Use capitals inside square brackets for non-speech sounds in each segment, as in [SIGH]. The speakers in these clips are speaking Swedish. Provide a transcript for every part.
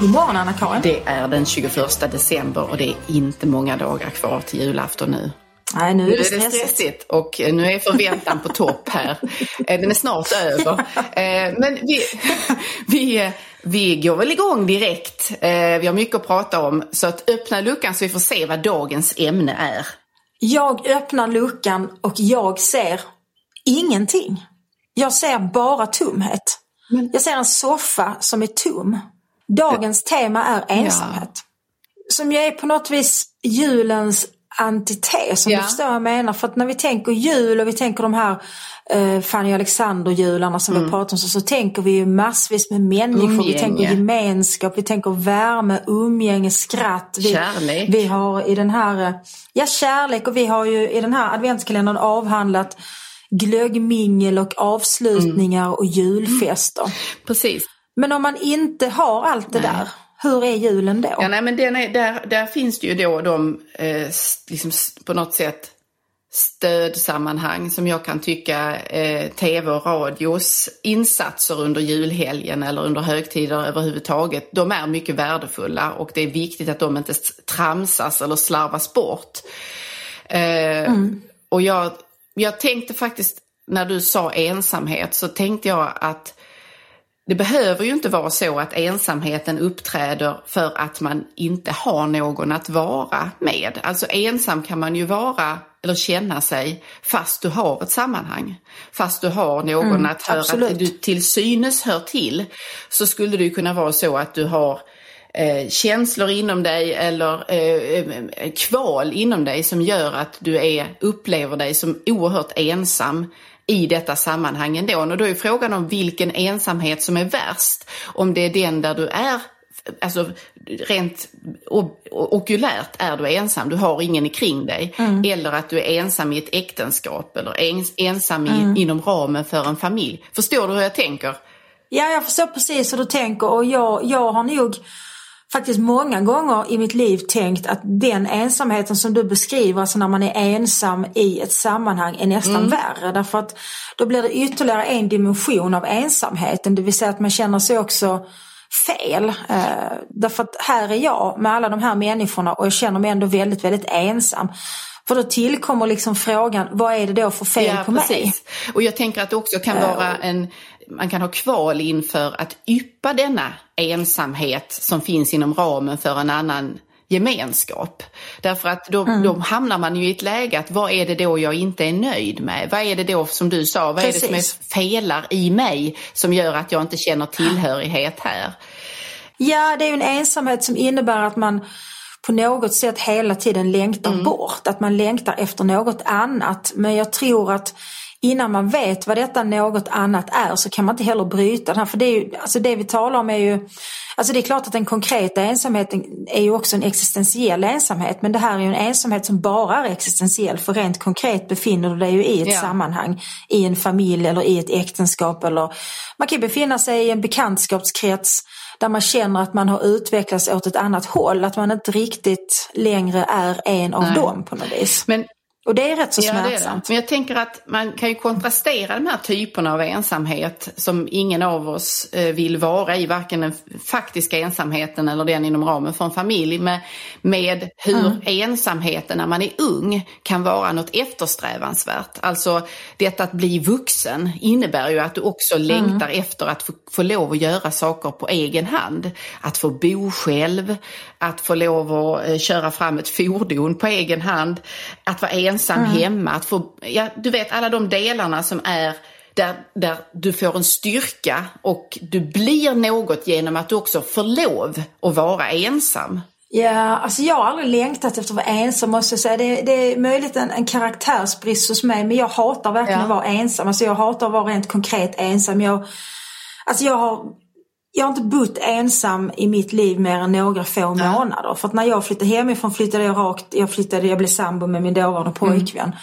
God morgon Anna-Karin. Det är den 21 december och det är inte många dagar kvar till julafton nu. Nej, nu är Nu det är det stressigt. stressigt och nu är förväntan på topp här. Eh, Den är snart över. Eh, Men vi, [LAUGHS] vi, vi går väl igång direkt. Eh, Vi har mycket att prata om. Så att öppna luckan så vi får se vad dagens ämne är. Jag öppnar luckan och jag ser ingenting. Jag ser bara tomhet. Jag ser en soffa som är tom. Dagens tema är ensamhet. Som ju är på något vis julens antites om Ja. du förstår vad jag menar. För att när vi tänker jul och vi tänker de här eh, Fanny Alexander-jularna som vi har pratat om så, så tänker vi ju massvis med människor. Vi Umgänge. tänker gemenskap, vi tänker värme, umgänge, skratt. Vi, Kärlek. Vi har i den här, eh, ja kärlek och vi har ju i den här adventskalendern avhandlat glöggmingel och avslutningar och julfester. Precis. Men om man inte har allt det där, hur är julen då? Ja, nej, men är, där, där finns det ju då de eh, liksom, på något sätt stödsammanhang som jag kan tycka eh, tv och radios insatser under julhelgen eller under högtider överhuvudtaget, de är mycket värdefulla och det är viktigt att de inte tramsas eller slarvas bort. Eh, Och jag, jag tänkte faktiskt, när du sa ensamhet, så tänkte jag att det behöver ju inte vara så att ensamheten uppträder för att man inte har någon att vara med. Alltså ensam kan man ju vara eller känna sig fast du har ett sammanhang. Fast du har någon att höra, absolut. att du till synes hör till. Så skulle det ju kunna vara så att du har eh, känslor inom dig eller eh, eh, kval inom dig som gör att du är, upplever dig som oerhört ensam i detta sammanhang ändå. Och då är frågan om vilken ensamhet som är värst. Om det är den där du är Alltså rent okulärt är du ensam, du har ingen kring dig. Eller att du är ensam i ett äktenskap eller ens, ensam i, inom ramen för en familj. Förstår du hur jag tänker? Ja, jag förstår precis hur du tänker och jag, jag har nog faktiskt många gånger i mitt liv tänkt att den ensamheten som du beskriver, alltså när man är ensam i ett sammanhang, är nästan värre. Därför att då blir det ytterligare en dimension av ensamheten, det vill säga att man känner sig också fel. Eh, därför att här är jag med alla de här människorna och jag känner mig ändå väldigt, väldigt ensam. För då tillkommer liksom frågan, vad är det då för fel på mig? Och jag tänker att det också kan vara en, man kan ha kval inför att yppa denna ensamhet som finns inom ramen för en annan gemenskap. Därför att då, Mm. då hamnar man ju i ett läge att vad är det då jag inte är nöjd med? Vad är det då som du sa, vad är det som Precis. är felar i mig som gör att jag inte känner tillhörighet här? Ja, det är ju en ensamhet som innebär att man på något sätt hela tiden längtar bort. Att man längtar efter något annat. Men jag tror att innan man vet vad detta något annat är så kan man inte heller bryta den här. För det, är ju, alltså det vi talar om är ju, alltså det är klart att den konkreta ensamheten är ju också en existentiell ensamhet. Men det här är ju en ensamhet som bara är existentiell. För rent konkret befinner du dig ju i ett Ja. sammanhang. I en familj eller i ett äktenskap. Eller man kan ju befinna sig i en bekantskapskrets där man känner att man har utvecklats åt ett annat håll. Att man inte riktigt längre är en av Nej. dem på något vis. Men Och det är rätt så Ja, det det. smärtsamt. Men jag tänker att man kan ju kontrastera de här typerna av ensamhet som ingen av oss eh, vill vara i, varken den faktiska ensamheten eller den inom ramen för en familj, med, med hur ensamheten när man är ung kan vara något eftersträvansvärt. Alltså detta att bli vuxen innebär ju att du också längtar efter att få, få lov att göra saker på egen hand. Att få bo själv, att få lov att eh, köra fram ett fordon på egen hand, att vara ensam hemma, att få, ja, du vet alla de delarna som är där, där du får en styrka och du blir något genom att du också får lov att vara ensam. Ja, alltså jag har aldrig längtat efter att vara ensam måste jag säga. Det, det är möjligt en, en karaktärsbrist hos mig men jag hatar verkligen Ja. att vara ensam. Alltså jag hatar att vara rent konkret ensam. Jag, alltså jag har, jag har inte bott ensam i mitt liv mer än några få månader. För att när jag flyttade hemifrån flyttade jag rakt, jag flyttade, jag blev sambo med min dåvarande pojkvän.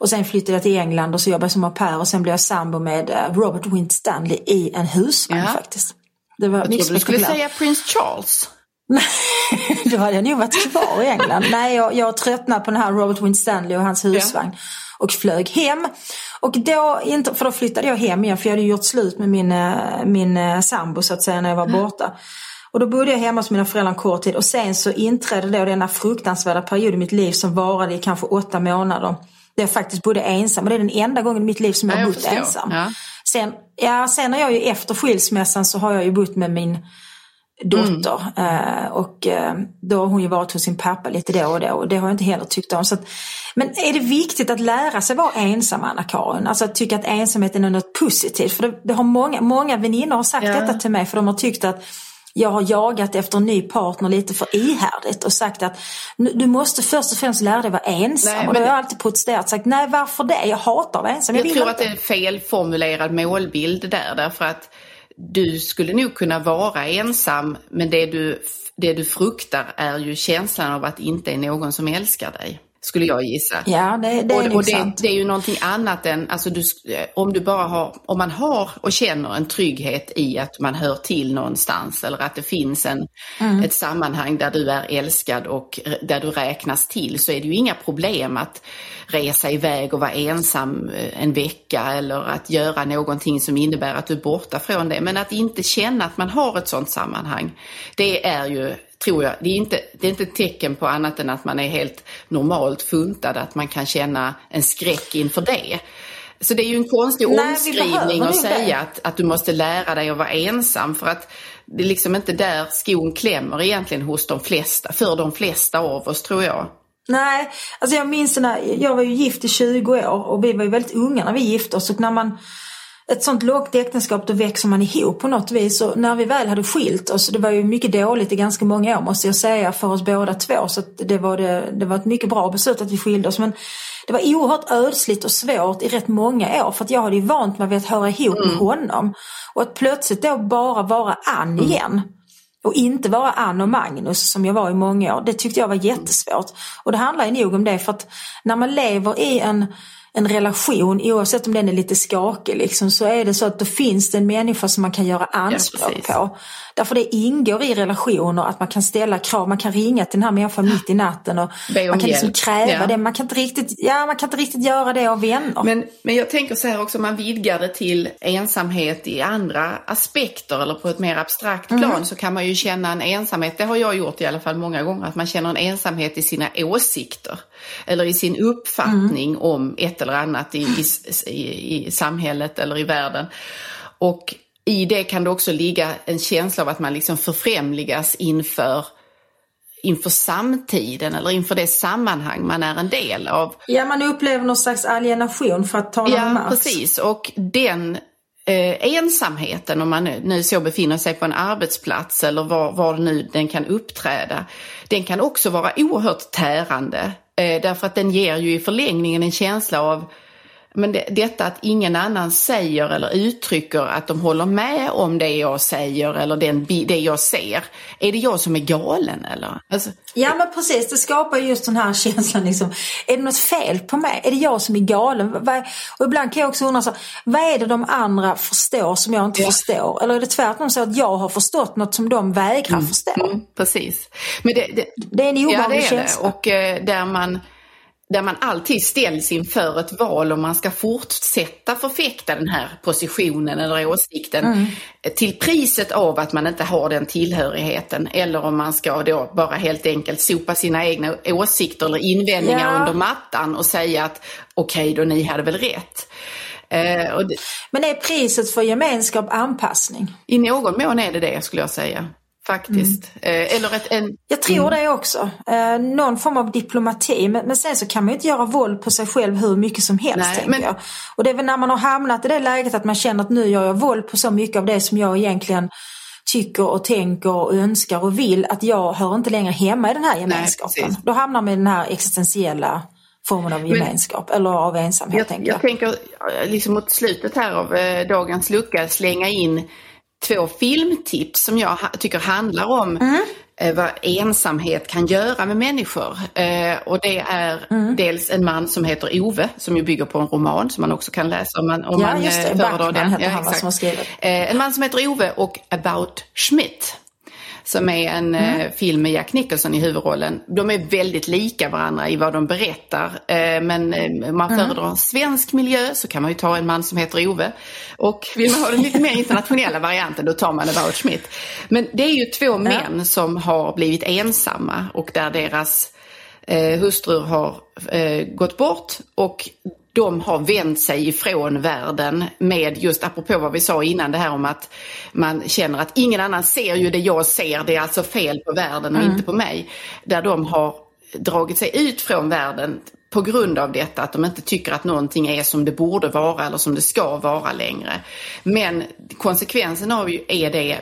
Och sen flyttade jag till England och så jobbade jag som au pair och sen blev jag sambo med eh, Robert Wint Stanley i en husvagn Ja. faktiskt. Det var Jag mycket trodde du skulle säga Prince Charles. [LAUGHS] Då hade jag nog varit kvar i England. Nej, jag, jag tröttnade på den här Robert Wint Stanley och hans husvagn. Och flög hem. Och då, inte, för då flyttade jag hem igen för jag hade gjort slut med min, eh, min eh, sambo så att säga när jag var borta. Och då bodde jag hemma hos mina föräldrar en kort tid och sen så inträdde då denna fruktansvärda period i mitt liv som varade i kanske åtta månader. Där jag faktiskt bodde ensam och det är den enda gången i mitt liv som jag har bott förstår. ensam. Ja. Sen, ja, sen har jag ju efter skilsmässan så har jag ju bott med min dotter. Eh, och eh, då har hon ju varit hos sin pappa lite då och då och det har jag inte heller tyckt om. Så att, men är det viktigt att lära sig vara ensam Anna-Karin? Alltså att tycka att ensamheten är något positivt. För det, det har många, många väninnor har sagt Ja. detta till mig för de har tyckt att jag har jagat efter en ny partner lite för ihärdigt och sagt att "Nu- du måste först och främst lära dig vara ensam. Nej, och då har jag alltid protesterat och sagt nej varför det? Jag hatar att vara ensam. Jag, Jag tror inte. att det är en felformulerad målbild där därför att du skulle nog kunna vara ensam men det du, det du fruktar är ju känslan av att det inte är någon som älskar dig. Skulle jag gissa. Ja, det, det är och, nog och det, det är ju någonting annat än, alltså du, om du bara har, om man har och känner en trygghet i att man hör till någonstans eller att det finns en, Mm. ett sammanhang där du är älskad och där du räknas till så är det ju inga problem att resa iväg och vara ensam eh, en vecka eller att göra någonting som innebär att du är borta från det. Men att inte känna att man har ett sådant sammanhang, det är ju tror jag, det är, inte, det är inte ett tecken på annat än att man är helt normalt funtad, att man kan känna en skräck inför det. Så det är ju en konstig Nej, omskrivning att säga att, att du måste lära dig att vara ensam för att det är liksom inte där skon klämmer egentligen hos de flesta, för de flesta av oss tror jag. Nej, alltså jag minns när jag var ju gift i 20 år och vi var ju väldigt unga när vi gifte oss och när man ett sånt lågt äktenskap då växer man ihop på något vis. Och när vi väl hade skilt oss, det var ju mycket dåligt i ganska många år måste jag säga för oss båda två. Så det var, det, det var ett mycket bra beslut att vi skilde oss. Men det var oerhört ödsligt och svårt i rätt många år för att jag hade ju vant mig vid att höra ihop med honom. Och att plötsligt då bara vara Ann igen och inte vara Ann och Magnus som jag var i många år. Det tyckte jag var jättesvårt. Och det handlar ju nog om det för att när man lever i en, en relation oavsett om den är lite skakig liksom, så är det så att då finns det en människa som man kan göra anspråk precis. på. Därför det ingår i relationer att man kan ställa krav, man kan ringa till den här människan mitt i natten och [GASPS] man kan liksom kräva Ja. det. Man kan, inte riktigt, ja, man kan inte riktigt göra det av vänner. Men, men jag tänker så här också, man vidgar det till ensamhet i andra aspekter eller på ett mer abstrakt plan så kan man ju känna en ensamhet, det har jag gjort i alla fall många gånger, att man känner en ensamhet i sina åsikter eller i sin uppfattning om ett eller annat i, i, i, samhället eller i världen. Och i det kan det också ligga en känsla av att man liksom förfrämligas inför inför samtiden eller inför det sammanhang man är en del av. Ja, man upplever någon slags alienation för att tala om Ja, Marx. precis. Och den eh, ensamheten, om man nu, nu så befinner sig på en arbetsplats eller var, var nu den kan uppträda, den kan också vara oerhört tärande. Eh, därför att den ger ju i förlängningen en känsla av men det, detta att ingen annan säger eller uttrycker att de håller med om det jag säger eller den, det jag ser. Är det jag som är galen eller? Alltså, Ja men precis, det skapar just den här känslan liksom. Är det något fel på mig? Är det jag som är galen? Och ibland kan jag också undra så, vad är det de andra förstår som jag inte Ja. förstår? Eller är det tvärtom så att jag har förstått något som de vägrar förstå? mm, precis. Men det, det, Det är en Ja, obehaglig det är det. känsla. Och eh, där man, där man alltid ställs inför ett val om man ska fortsätta förfäkta den här positionen eller åsikten Mm. till priset av att man inte har den tillhörigheten eller om man ska då bara helt enkelt sopa sina egna åsikter eller invändningar Ja. under mattan och säga att okej då, ni hade väl rätt. Eh, det, Men är priset för gemenskap anpassning? I någon mån är det det skulle jag säga. Faktiskt. Mm. Eh, eller ett, en, Jag tror det också. Eh, någon form av diplomati. Men, men sen så kan man ju inte göra våld på sig själv hur mycket som helst Nej, tänker men- jag. Och det är väl när man har hamnat i det läget att man känner att nu gör jag våld på så mycket av det som jag egentligen tycker och tänker och önskar och vill att jag hör inte längre hemma i den här gemenskapen. precis. Då hamnar man i den här existentiella formen av gemenskap eller av ensamhet Jag, tänker jag. jag tänker eh, liksom mot slutet här av eh, dagens lucka slänga in två filmtips som jag tycker handlar om Mm. eh, vad ensamhet kan göra med människor. Eh, och det är Mm. dels en man som heter Ove som ju bygger på en roman som man också kan läsa om man, om Ja, man just det. eh, föredrar den. heter han, va, som har skrivit. Eh, en man som heter Ove och About Schmidt som är en mm. film med Jack Nicholson i huvudrollen. De är väldigt lika varandra i vad de berättar. Men om man mm. föredrar en svensk miljö så kan man ju ta en man som heter Ove. Och vill man ha den lite mer internationella varianten då tar man About Schmidt. Men det är ju två män som har blivit ensamma och där deras eh, hustrur har eh, gått bort och de har vänt sig ifrån världen med just apropå vad vi sa innan det här om att man känner att ingen annan ser ju det jag ser, det är alltså fel på världen och mm. inte på mig. Där de har dragit sig ut från världen på grund av detta att de inte tycker att någonting är som det borde vara eller som det ska vara längre. Men konsekvensen av, är det,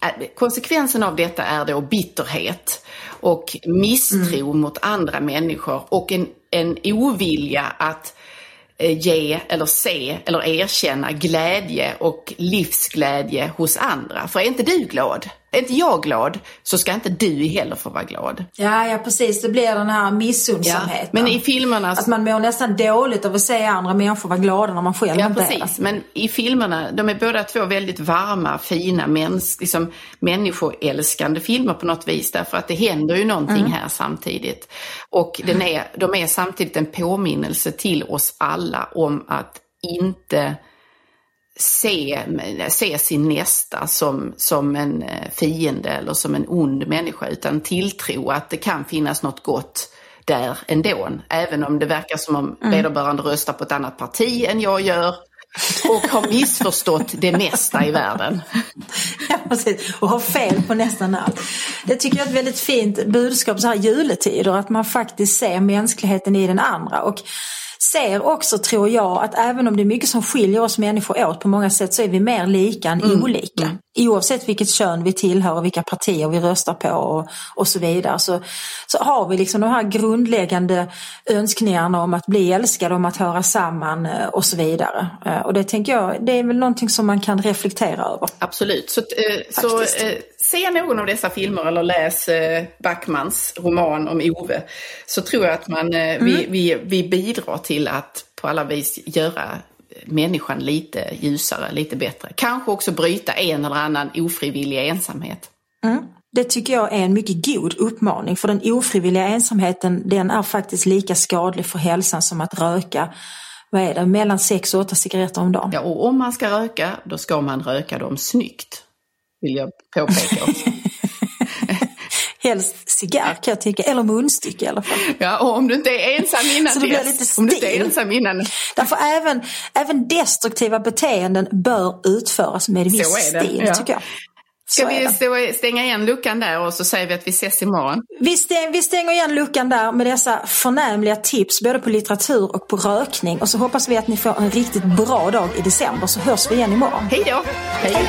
äh, konsekvensen av detta är då bitterhet och misstro mm. mot andra människor och en, en ovilja att Eh, ge eller se eller erkänna glädje och livsglädje hos andra. För är inte du glad? Är inte jag glad så ska inte du heller få vara glad. Ja, ja precis. Det blir den här missundsamheten. Ja, men i filmerna... Att man mår nästan dåligt av att se andra människor vara glada när man själv ja, inte precis. är det. Men i filmerna, de är båda två väldigt varma, fina, mäns, liksom, människoälskande filmer på något vis. Därför att det händer ju någonting mm. här samtidigt. Och den är, de är samtidigt en påminnelse till oss alla om att inte se, se sin nästa som, som en eh, fiende eller som en ond människa utan tilltro att det kan finnas något gott där ändå. Även om det verkar som om mm. vederbörande röstar på ett annat parti än jag gör och har missförstått det mesta i världen. [LAUGHS] Ja, precis. Och har fel på nästan allt. Det tycker jag är ett väldigt fint budskap så här juletider, att man faktiskt ser mänskligheten i den andra. Och ser också, tror jag, att även om det är mycket som skiljer oss människor åt på många sätt så är vi mer lika än mm. olika. Mm. Oavsett vilket kön vi tillhör och vilka partier vi röstar på och, och så vidare så, så har vi liksom de här grundläggande önskningarna om att bli älskade, om att höra samman eh, och så vidare. Eh, och det tänker jag, det är väl någonting som man kan reflektera över. Absolut. Så, eh, så eh, se någon av dessa filmer eller läs eh, Backmans roman om Ove så tror jag att man, eh, mm. vi, vi, vi bidrar till att på alla vis göra människan lite ljusare, lite bättre. Kanske också bryta en eller annan ofrivillig ensamhet. Mm. Det tycker jag är en mycket god uppmaning för den ofrivilliga ensamheten den är faktiskt lika skadlig för hälsan som att röka vad är det, mellan 6 och 8 cigaretter om dagen. Ja, och om man ska röka, då ska man röka dem snyggt. Vill jag påpeka också. [LAUGHS] Helst cigarr kan jag tycka, eller munstycke i alla fall. Ja, och om du inte är ensam innan Så blir lite stil. Om du inte är ensam innan. Därför även, även destruktiva beteenden bör utföras med viss stil, ja. tycker jag. Ska vi stänga igen luckan där och så säger vi att vi ses imorgon? Vi, stäng, vi stänger igen luckan där med dessa förnämliga tips både på litteratur och på rökning. Och så hoppas vi att ni får en riktigt bra dag i december så hörs vi igen imorgon. Hej då! Hej.